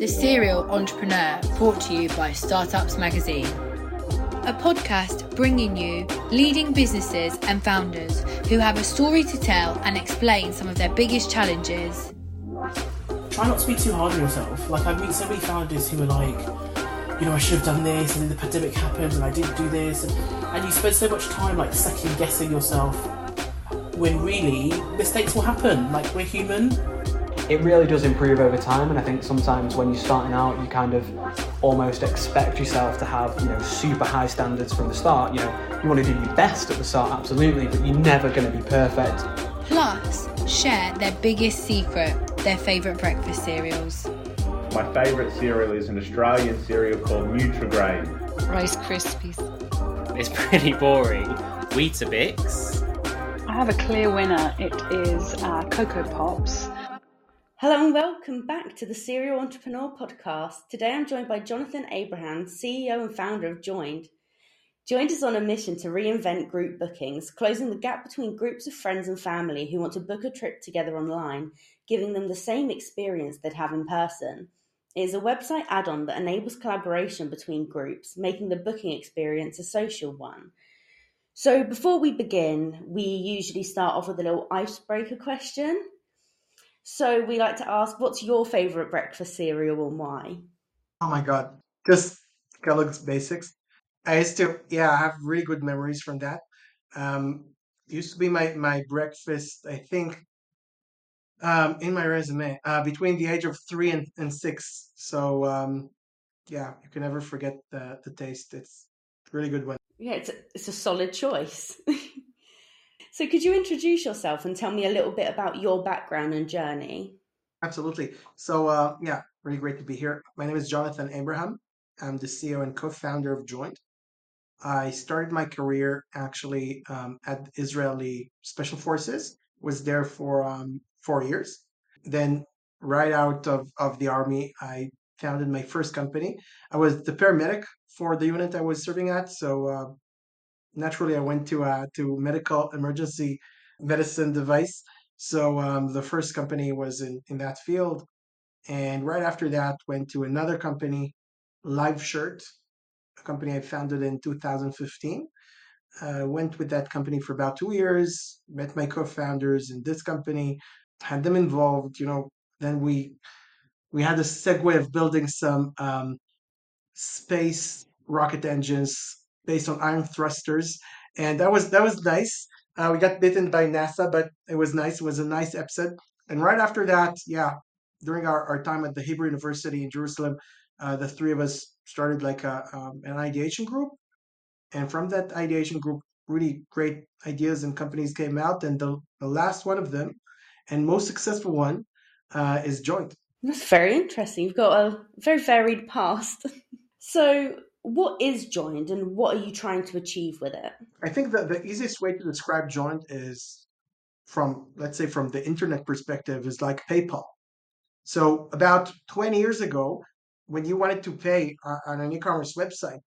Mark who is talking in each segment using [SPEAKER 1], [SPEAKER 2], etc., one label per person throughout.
[SPEAKER 1] The Serial Entrepreneur, brought to you by Startups Magazine. A podcast bringing you leading businesses and founders who have a story to tell and explain some of their biggest challenges.
[SPEAKER 2] Try not to be too hard on yourself. Like, I meet so many founders who are like, you know, I should have done this, and then the pandemic happened, and I didn't do this, and you spend so much time like second guessing yourself when really mistakes will happen. Like, we're human,
[SPEAKER 3] it really does improve over time and i think sometimes when you're starting out you kind of almost expect yourself to have you know super high standards from the start you know you want to do your best at the start absolutely but you're never going to be perfect
[SPEAKER 1] Plus, share their biggest secret, their favourite breakfast cereals.
[SPEAKER 4] My favourite cereal is an Australian cereal called Nutrigrain.
[SPEAKER 5] Rice Krispies.
[SPEAKER 6] It's pretty boring. Weetabix.
[SPEAKER 5] I have a clear winner. It is uh, Cocoa Pops.
[SPEAKER 7] Hello and welcome back to the Serial Entrepreneur Podcast. Today I'm joined by Jonathan Abraham, CEO and founder of Joyned. Joyned is on a mission to reinvent group bookings, closing the gap between groups of friends and family who want to book a trip together online, giving them the same experience they'd have in person. It is a website add on that enables collaboration between groups, making the booking experience a social one. So, before we begin, we usually start off with a little icebreaker question. So, we like to ask, what's your favourite breakfast cereal and why?
[SPEAKER 8] Oh my God. Just Kellogg's Basics. I used to, yeah, I have really good memories from that. Um, used to be my, my breakfast, I think, um, in my resume, uh, between the age of three and, and six. So, um, yeah, you can never forget the, the taste. It's a really good one.
[SPEAKER 7] Yeah, it's a, it's a solid choice. so, could you introduce yourself and tell me a little bit about your background and journey?
[SPEAKER 8] Absolutely. So, uh, yeah, really great to be here. My name is Jonathan Abraham. I'm the CEO and co-founder of Joyned. I started my career actually um, at Israeli Special Forces. Was there for um, four years. Then, right out of, of the army, I founded my first company. I was the paramedic for the unit I was serving at. So uh, naturally, I went to uh, to medical emergency medicine device. So um, the first company was in, in that field. And right after that, went to another company, Live Shirt, a company I founded in 2015. Uh, went with that company for about two years, met my co-founders in this company, had them involved. You know, then we we had a segue of building some um, space rocket engines based on ion thrusters, and that was that was nice. Uh, we got bitten by NASA, but it was nice. It was a nice episode. And right after that, yeah, during our, our time at the Hebrew University in Jerusalem, uh, the three of us started like a, um, an ideation group. And from that ideation group, really great ideas and companies came out. And the, the last one of them, and most successful one, uh, is Joyned.
[SPEAKER 7] That's very interesting. You've got a very varied past. so, what is Joyned and what are you trying to achieve with it?
[SPEAKER 8] I think that the easiest way to describe Joyned is from, let's say, from the internet perspective, is like PayPal. So, about 20 years ago, when you wanted to pay on an e-commerce website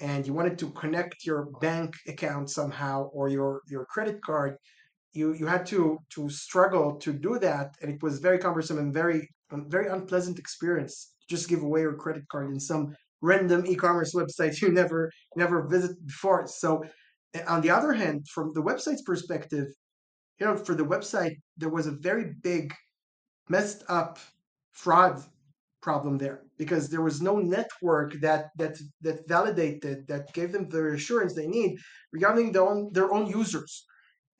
[SPEAKER 8] and you wanted to connect your bank account somehow or your your credit card you you had to to struggle to do that and it was very cumbersome and very very unpleasant experience just give away your credit card in some random e-commerce website you never never visited before. So eh, on the other hand from the website's perspective you know for the website there was a very big messed up fraud problem there because there was no network that that that validated that gave them the assurance they need regarding their own their own users.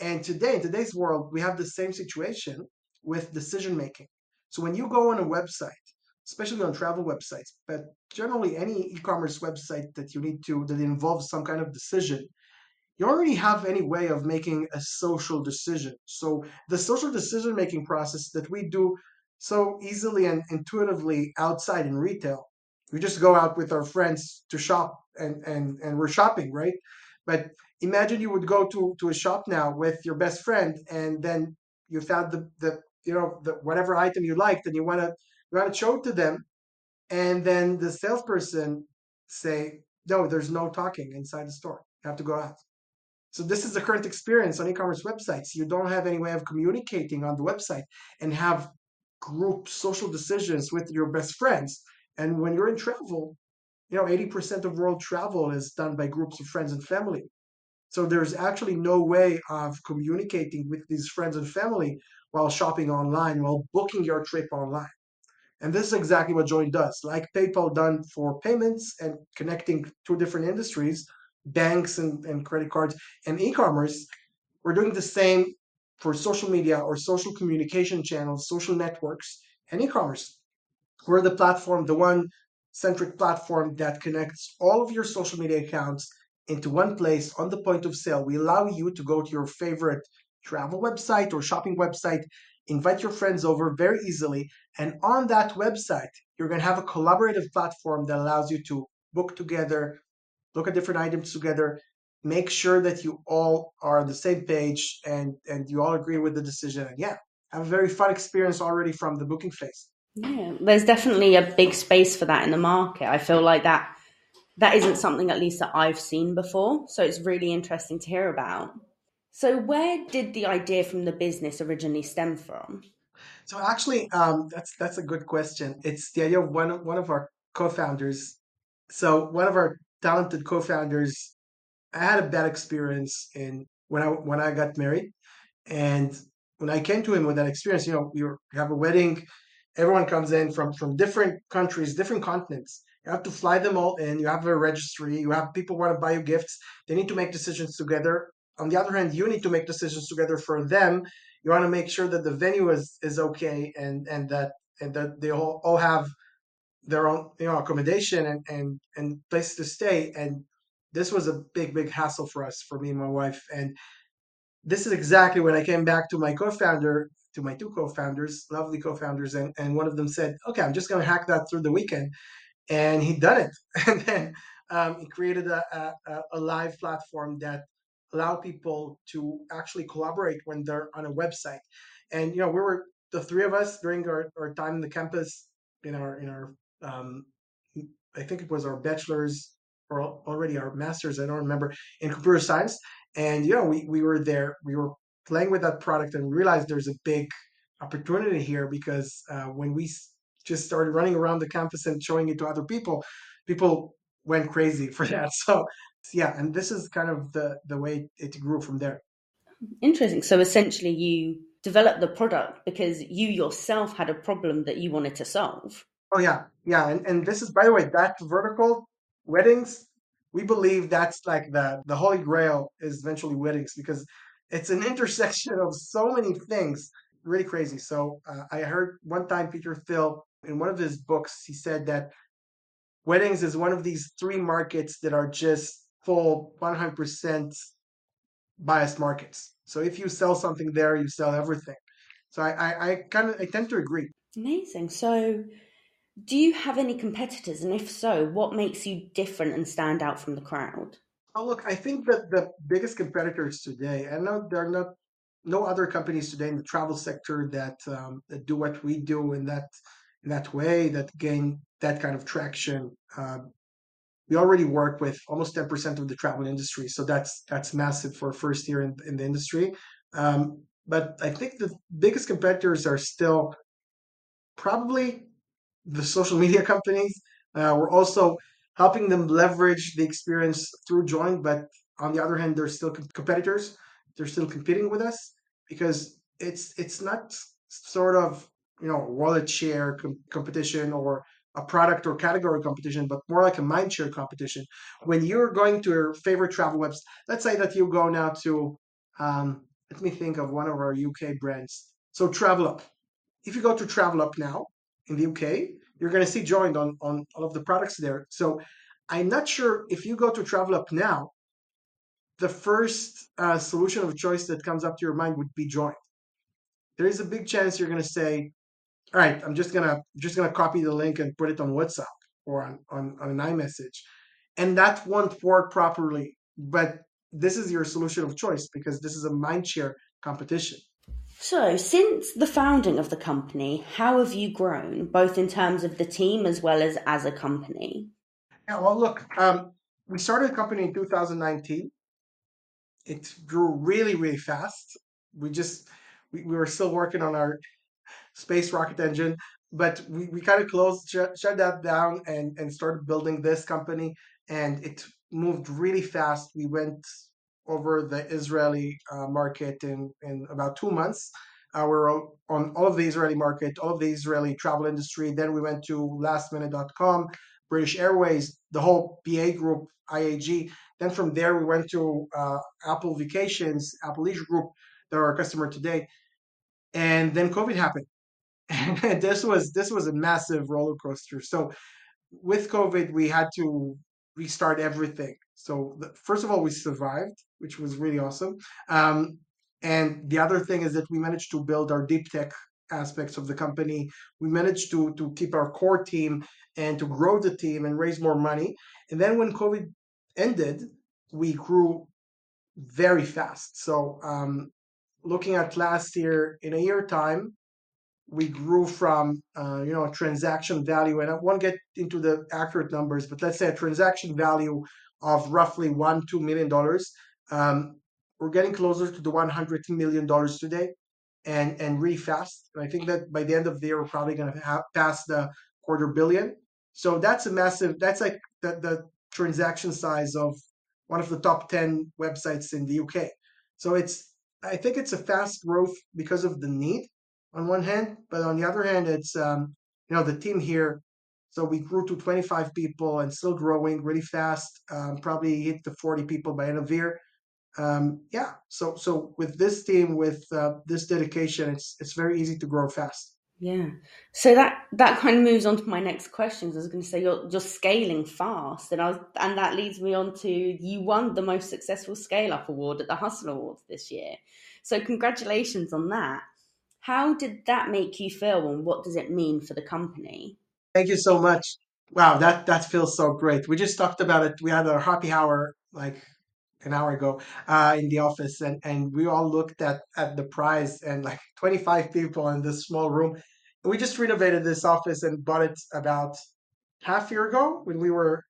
[SPEAKER 8] And today in today's world we have the same situation with decision making so when you go on a website especially on travel websites but generally any e-commerce website that you need to that involves some kind of decision you already have any way of making a social decision so the social decision making process that we do so easily and intuitively outside in retail. We just go out with our friends to shop and, and, and we're shopping, right? But imagine you would go to, to a shop now with your best friend and then you found the, the you know the whatever item you liked and you want to want to show it to them and then the salesperson say no there's no talking inside the store you have to go out so this is the current experience on e-commerce websites you don't have any way of communicating on the website and have group social decisions with your best friends And when you're in travel, you know, 80% of world travel is done by groups of friends and family. So there's actually no way of communicating with these friends and family while shopping online, while booking your trip online. And this is exactly what Joyned does. Like PayPal done for payments and connecting two different industries, banks and, and credit cards and e-commerce, we're doing the same for social media or social communication channels, social networks, and e-commerce. We're the platform, the one centric platform that connects all of your social media accounts into one place on the point of sale. We allow you to go to your favorite travel website or shopping website, invite your friends over very easily. And on that website, you're going to have a collaborative platform that allows you to book together, look at different items together, make sure that you all are on the same page and, and you all agree with the decision. And yeah, have a very fun experience already from the booking phase.
[SPEAKER 7] Yeah, there's definitely a big space for that in the market. I feel like that that isn't something at least that I've seen before, so it's really interesting to hear about. So, where did the idea from the business originally stem from?
[SPEAKER 8] So, actually, um, that's that's a good question. It's the idea of one of, one of our co-founders. So, one of our talented co-founders I had a bad experience in when I when I got married, and when I came to him with that experience, you know, we, were, we have a wedding everyone comes in from from different countries, different continents. You have to fly them all in. You have a registry. You have people want to buy you gifts. They need to make decisions together. On the other hand, you need to make decisions together for them. You want to make sure that the venue is is okay and and that and that they all, all have their own you know accommodation and and and place to stay. And this was a big big hassle for us, for me and my wife. And this is exactly when I came back to my co-founder to my two co-founders, lovely co-founders, and, and one of them said, "Okay, I'm just going to hack that through the weekend," and he done it, and then um, he created a, a, a live platform that allow people to actually collaborate when they're on a website. And you know, we were the three of us during our, our time in the campus in our in our um, I think it was our bachelor's or already our masters, I don't remember, in computer science. And you know, we we were there, we were playing with that product and realized there's a big opportunity here because uh, when we just started running around the campus and showing it to other people, people went crazy for that. So yeah, and this is kind of the the way it grew from there.
[SPEAKER 7] Interesting. So essentially, you developed the product because you yourself had a problem that you wanted to solve.
[SPEAKER 8] Oh yeah, yeah, and and this is by the way that vertical weddings. We believe that's like the the holy grail is eventually weddings because it's an intersection of so many things really crazy so uh, i heard one time peter thiel in one of his books he said that weddings is one of these three markets that are just full 100% biased markets. So if you sell something there you sell everything. So i i, I kind of i tend to agree.
[SPEAKER 7] Amazing. So do you have any competitors? And if so what makes you different and stand out from the crowd?
[SPEAKER 8] Oh, look, I think that the biggest competitors today, I know there are not no other companies today in the travel sector that um, that do what we do in that in that way that gain that kind of traction. Uh, we already work with almost 10% of the travel industry, so that's that's massive for a first year in, in the industry. Um, but I think the biggest competitors are still probably the social media companies. Uh, we're also helping them leverage the experience through Joyned. But on the other hand, they're still competitors. They're still competing with us because it's it's not sort of you know wallet share com- competition or a product or category competition, but more like a mind share competition. When you're going to your favorite travel website, let's say that you go now to, um, let me think of one of our UK brands. So TravelUp. If you go to TravelUp now in the UK, you're going to see Joyned on, on all of the products there. So I'm not sure if you go to TravelUp now, the first uh, solution of choice that comes up to your mind would be Joyned. There is a big chance you're going to say, all right, I'm just gonna just gonna copy the link and put it on WhatsApp or on, on, on an iMessage. And that won't work properly. But this is your solution of choice because this is a mindshare competition.
[SPEAKER 7] So, since the founding of the company, how have you grown, both in terms of the team as well as as a company?
[SPEAKER 8] Yeah, well, look, um, we started the company in 2019. It grew really, really fast. We just we, we were still working on our space rocket engine, but we, we kind of closed shut, shut that down and and started building this company and it moved really fast. We went over the israeli uh, market in in about two months. Uh, we we're on all of the israeli market all of the israeli travel industry. Then we went to lastminute.com british airways the whole ba group iag then from there we went to uh, apple vacations apple leisure group they're our customer today. And then covid happened and this was this was a massive roller coaster. So with COVID, we had to restart everything. So the, first of all, we survived, which was really awesome. Um, and the other thing is that we managed to build our deep tech aspects of the company. We managed to to keep our core team and to grow the team and raise more money. And then when COVID ended, we grew very fast. So um, looking at last year, in a year time, we grew from uh, you know a transaction value, and I won't get into the accurate numbers, but let's say a transaction value of roughly one two million dollars. Um, we're getting closer to the one hundred million dollars today, and and really fast. And I think that by the end of the year, we're probably going to pass the quarter billion. So that's a massive. That's like the, the transaction size of one of the top ten websites in the UK. So it's I think it's a fast growth because of the need on one hand, but on the other hand, it's um, you know the team here. So we grew to 25 people and still growing really fast. Um, probably hit the 40 people by end of year. Um, yeah. So so with this team, with uh, this dedication, it's it's very easy to grow fast.
[SPEAKER 7] Yeah. So that that kind of moves on to my next questions. I was going to say you're just scaling fast, and I was, and that leads me on to you won the most successful scale up award at the Hustle Awards this year. So congratulations on that. How did that make you feel and what does it mean for the company?
[SPEAKER 8] Thank you so much. Wow, that that feels so great. We just talked about it. We had our happy hour like an hour ago uh, in the office, and and we all looked at at the prize and like 25 people in this small room. We just renovated this office and bought it about half year ago when we were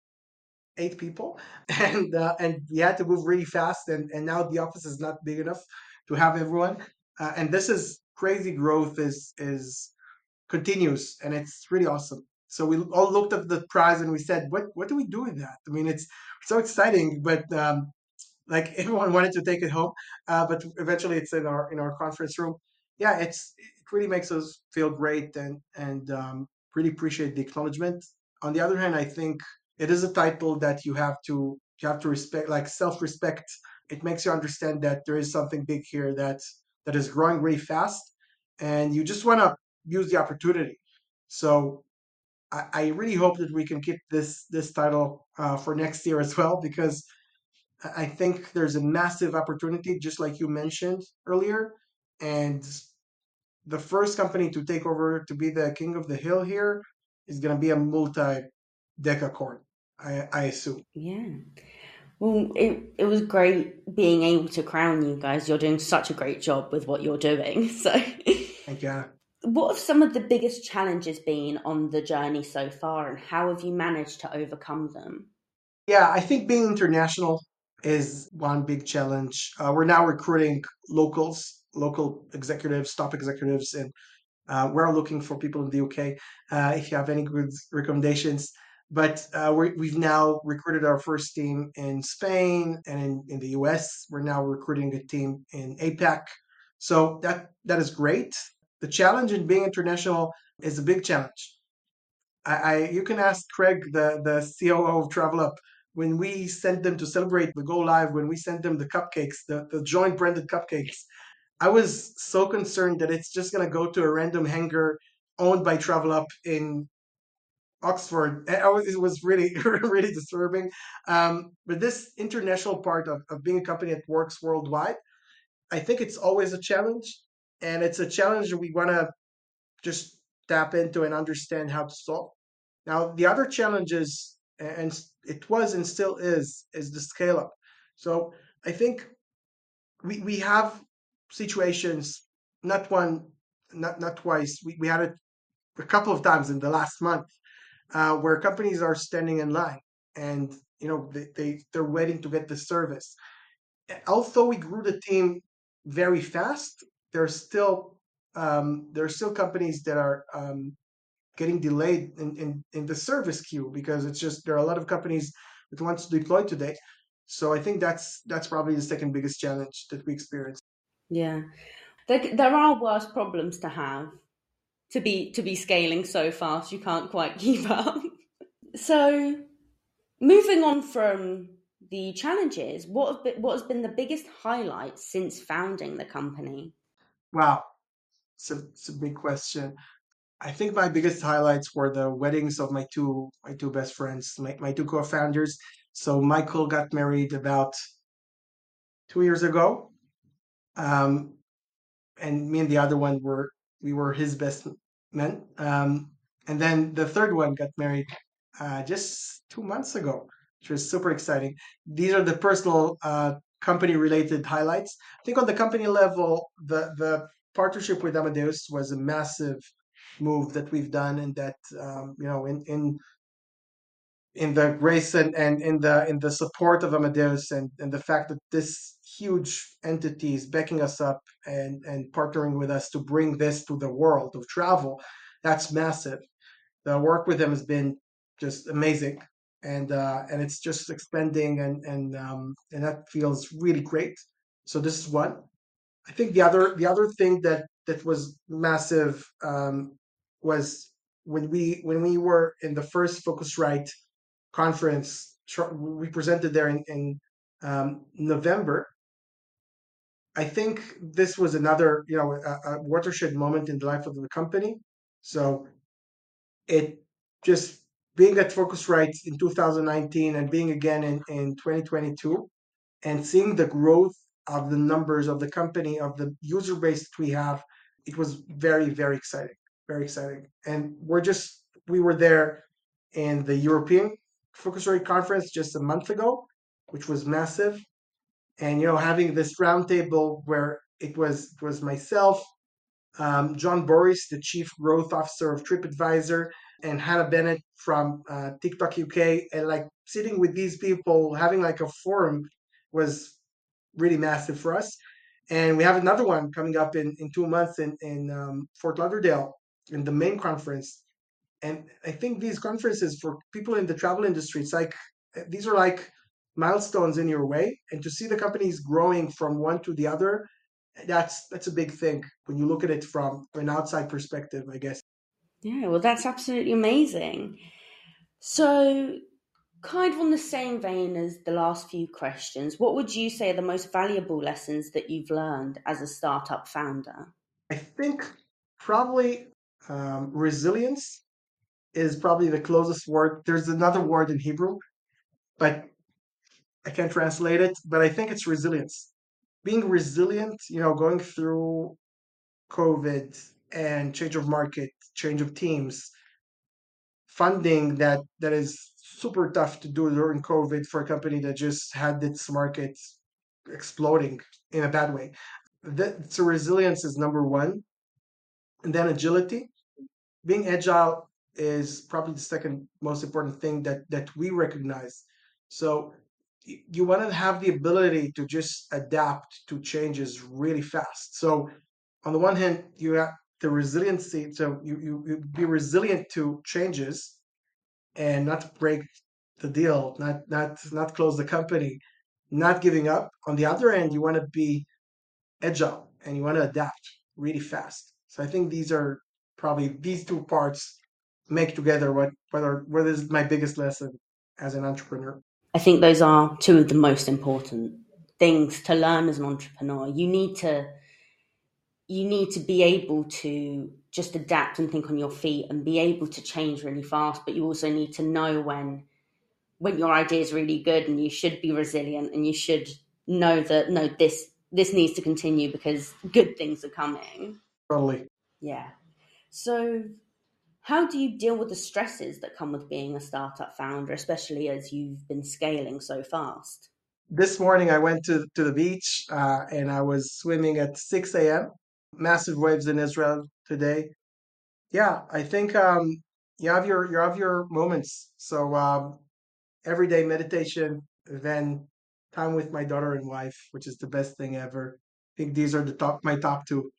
[SPEAKER 8] eight people, and uh, and we had to move really fast, and and now the office is not big enough to have everyone. Uh, and this is crazy growth is is continues and it's really awesome. So we all looked at the prize and we said what what do we do with that? I mean it's so exciting but um like everyone wanted to take it home uh, but eventually it's in our in our conference room. Yeah it's it really makes us feel great and and um, really appreciate the acknowledgement. On the other hand i think it is a title that you have to you have to respect like self-respect. It makes you understand that there is something big here that that is growing really fast and you just want to use the opportunity. So I, I, really hope that we can keep this this title uh, for next year as well because I think there's a massive opportunity, just like you mentioned earlier, and the first company to take over to be the king of the hill here is going to be a multi decacorn, I, I assume.
[SPEAKER 7] Yeah. Well, it, it was great being able to crown you guys. You're doing such a great job with what you're doing. So,
[SPEAKER 8] thank you.
[SPEAKER 7] What have some of the biggest challenges been on the journey so far, and how have you managed to overcome them?
[SPEAKER 8] Yeah, I think being international is one big challenge. Uh, we're now recruiting locals, local executives, top executives, and uh, we're looking for people in the UK. Uh, if you have any good recommendations, but uh, we have now recruited our first team in Spain and in, in the US. We're now recruiting a team in APAC. So that that is great. The challenge in being international is a big challenge. I, I you can ask Craig, the the COO of TravelUp, when we sent them to celebrate the go live, when we sent them the cupcakes, the, the Joyned branded cupcakes, I was so concerned that it's just gonna go to a random hangar owned by TravelUp in Oxford. It was really, really disturbing. Um, but this international part of, of being a company that works worldwide, I think it's always a challenge. And it's a challenge that we want to just tap into and understand how to solve. Now, the other challenges, and it was and still is, is the scale up. So I think we, we have situations, not one, not, not twice. We, we had it a couple of times in the last month uh, where companies are standing in line and you know they, they they're waiting to get the service although we grew the team very fast there's still um, there are still companies that are um, getting delayed in, in, in the service queue because it's just there are a lot of companies that want to deploy today. So I think that's that's probably the second biggest challenge that we experience.
[SPEAKER 7] Yeah, there, there are worse problems to have to be to be scaling so fast you can't quite keep up. so, moving on from the challenges, what have been, what has been the biggest highlight since founding the company?
[SPEAKER 8] Wow, it's a, it's a big question. I think my biggest highlights were the weddings of my two my two best friends, my, my two co-founders. So Michael got married about two years ago, um, and me and the other one were we were his best men. Um, and then the third one got married uh, just two months ago, which was super exciting. These are the personal uh, company related highlights. I think on the company level, the the partnership with Amadeus was a massive move that we've done, and that um, you know in in in the grace and, and in the in the support of Amadeus and, and the fact that this huge entities backing us up and, and partnering with us to bring this to the world of travel, that's massive. The work with them has been just amazing. And uh, and it's just expanding and and um, and that feels really great. So this is one. I think the other the other thing that that was massive um, was when we when we were in the first Phocuswright conference we presented there in, in um, November. I think this was another, you know, a, a, watershed moment in the life of the company. So it just being at Phocuswright in 2019 and being again in, in 2022 and seeing the growth of the numbers of the company, of the user base that we have, it was very, very exciting, very exciting. And we're just, we were there in the European Phocuswright conference just a month ago, which was massive. And you know, having this roundtable where it was it was myself, um, John Boris, the chief growth officer of TripAdvisor, and Hannah Bennett from uh, TikTok UK, and like sitting with these people, having like a forum was really massive for us. And we have another one coming up in, in two months in, in um, Fort Lauderdale in the main conference and I think these conferences for people in the travel industry, it's like these are like milestones in your way, and to see the companies growing from one to the other, that's that's a big thing when you look at it from an outside perspective, I guess.
[SPEAKER 7] Yeah, well, that's absolutely amazing. So, kind of on the same vein as the last few questions, what would you say are the most valuable lessons that you've learned as a startup founder?
[SPEAKER 8] I think probably um, resilience is probably the closest word. There's another word in Hebrew, but I can't translate it. But I think it's resilience. Being resilient, you know, going through COVID and change of market, change of teams, funding that that is super tough to do during COVID for a company that just had its market exploding in a bad way. That so resilience is number one, and then agility. Being agile is probably the second most important thing that that we recognize. So you want to have the ability to just adapt to changes really fast. So on the one hand, you have the resiliency, so you, you, you be resilient to changes and not break the deal, not not not close the company, not giving up. On the other end, you want to be agile and you want to adapt really fast. So I think these are probably these two parts make together what what are what is my biggest lesson as an entrepreneur.
[SPEAKER 7] I think those are two of the most important things to learn as an entrepreneur. You need to you need to be able to just adapt and think on your feet and be able to change really fast, but you also need to know when when your idea is really good and you should be resilient and you should know that no this this needs to continue because good things are coming.
[SPEAKER 8] Totally.
[SPEAKER 7] Yeah. So how do you deal with the stresses that come with being a startup founder, especially as you've been scaling so fast?
[SPEAKER 8] This morning, I went to, to the beach uh, and I was swimming at 6 a.m. Massive waves in Israel today. Yeah, I think um, you have your you have your moments. So um, everyday meditation, then time with my daughter and wife, which is the best thing ever. I think these are the top my top two.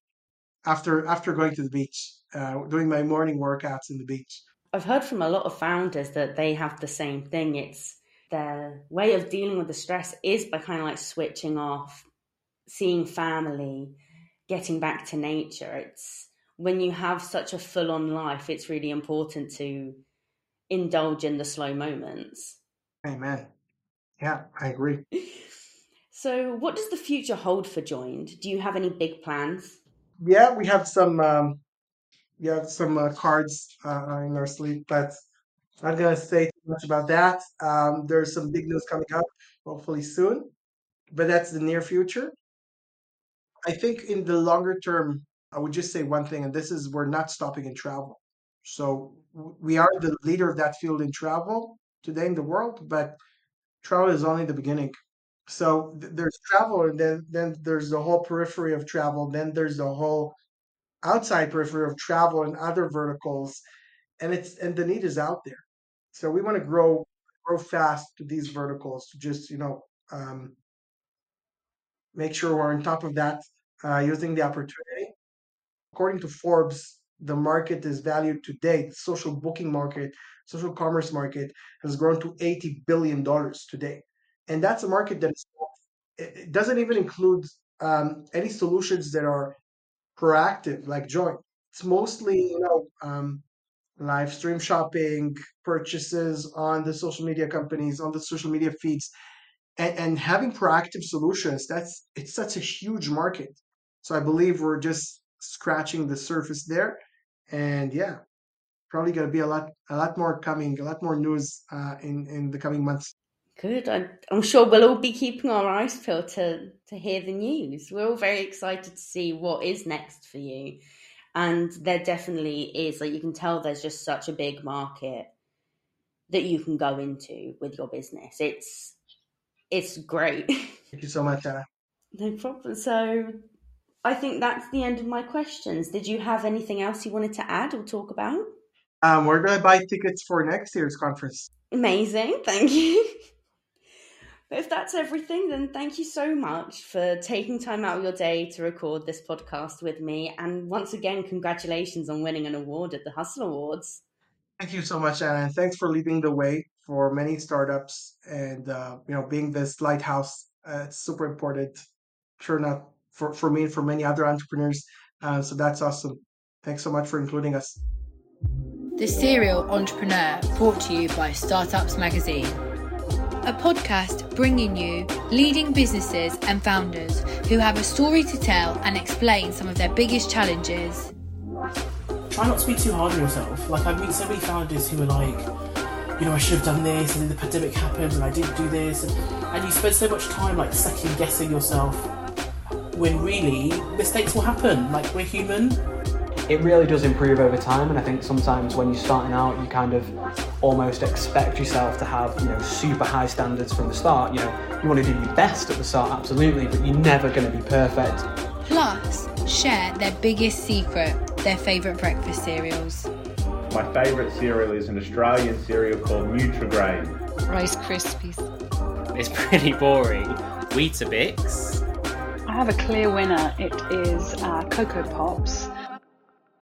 [SPEAKER 8] After after going to the beach, uh, doing my morning workouts in the beach.
[SPEAKER 7] I've heard from a lot of founders that they have the same thing. It's their way of dealing with the stress is by kind of like switching off, seeing family, getting back to nature. It's when you have such a full on life, it's really important to indulge in the slow moments.
[SPEAKER 8] Amen. Yeah, I agree.
[SPEAKER 7] So, what does the future hold for Joyned? Do you have any big plans?
[SPEAKER 8] Yeah, we have some um, we have some uh, cards uh, in our sleeve, but I'm not gonna say too much about that. Um, there's some big news coming up, hopefully soon, but that's the near future. I think in the longer term, I would just say one thing, and this is we're not stopping in travel. So we are the leader of that field in travel today in the world, but travel is only the beginning. So th- there's travel, and then then there's the whole periphery of travel. Then there's the whole outside periphery of travel and other verticals, and it's and the need is out there. So we want to grow grow fast to these verticals to just you know um, make sure we're on top of that, uh, using the opportunity. According to Forbes, the market is valued today. The social booking market, social commerce market, has grown to eighty billion dollars today, and that's a market that it doesn't even include um, any solutions that are proactive like Joyned. It's mostly you know um, live stream shopping, purchases on the social media companies, on the social media feeds, and, and having proactive solutions. That's it's such a huge market. So I believe we're just scratching the surface there, and yeah, probably going to be a lot a lot more coming, a lot more news uh, in in the coming months.
[SPEAKER 7] Good. I, I'm sure we'll all be keeping our eyes peeled to, to hear the news. We're all very excited to see what is next for you. And there definitely is, like, you can tell there's just such a big market that you can go into with your business. It's it's great.
[SPEAKER 8] Thank you so much, Anna.
[SPEAKER 7] no problem. So I think that's the end of my questions. Did you have anything else you wanted to add or talk about?
[SPEAKER 8] Um, we're going to buy tickets for next year's conference.
[SPEAKER 7] Amazing, thank you. But if that's everything, then thank you so much for taking time out of your day to record this podcast with me. And once again, congratulations on winning an award at the Hustle Awards.
[SPEAKER 8] Thank you so much, Anna, and thanks for leading the way for many startups and uh, you know being this lighthouse. Uh, it's super important. Sure, not for for me and for many other entrepreneurs. Uh, so that's awesome. Thanks so much for including us.
[SPEAKER 1] The Serial Entrepreneur, brought to you by Startups Magazine. A podcast bringing you leading businesses and founders who have a story to tell and explain some of their biggest challenges.
[SPEAKER 2] Try not to be too hard on yourself. Like I've met so many founders who are like, you know, I should have done this, and then the pandemic happened, and I didn't do this, and, and you spend so much time like second guessing yourself. When really mistakes will happen. Like we're human.
[SPEAKER 3] It really does improve over time and i think sometimes when you're starting out you kind of almost expect yourself to have you know super high standards from the start you know you want to do your best at the start absolutely but you're never going to be perfect
[SPEAKER 1] Plus, share their biggest secret, their favourite breakfast cereals.
[SPEAKER 4] My favourite cereal is an Australian cereal called Nutrigrain.
[SPEAKER 5] Rice Krispies.
[SPEAKER 6] It's pretty boring. Weetabix.
[SPEAKER 5] I have a clear winner. It is uh, Cocoa Pops.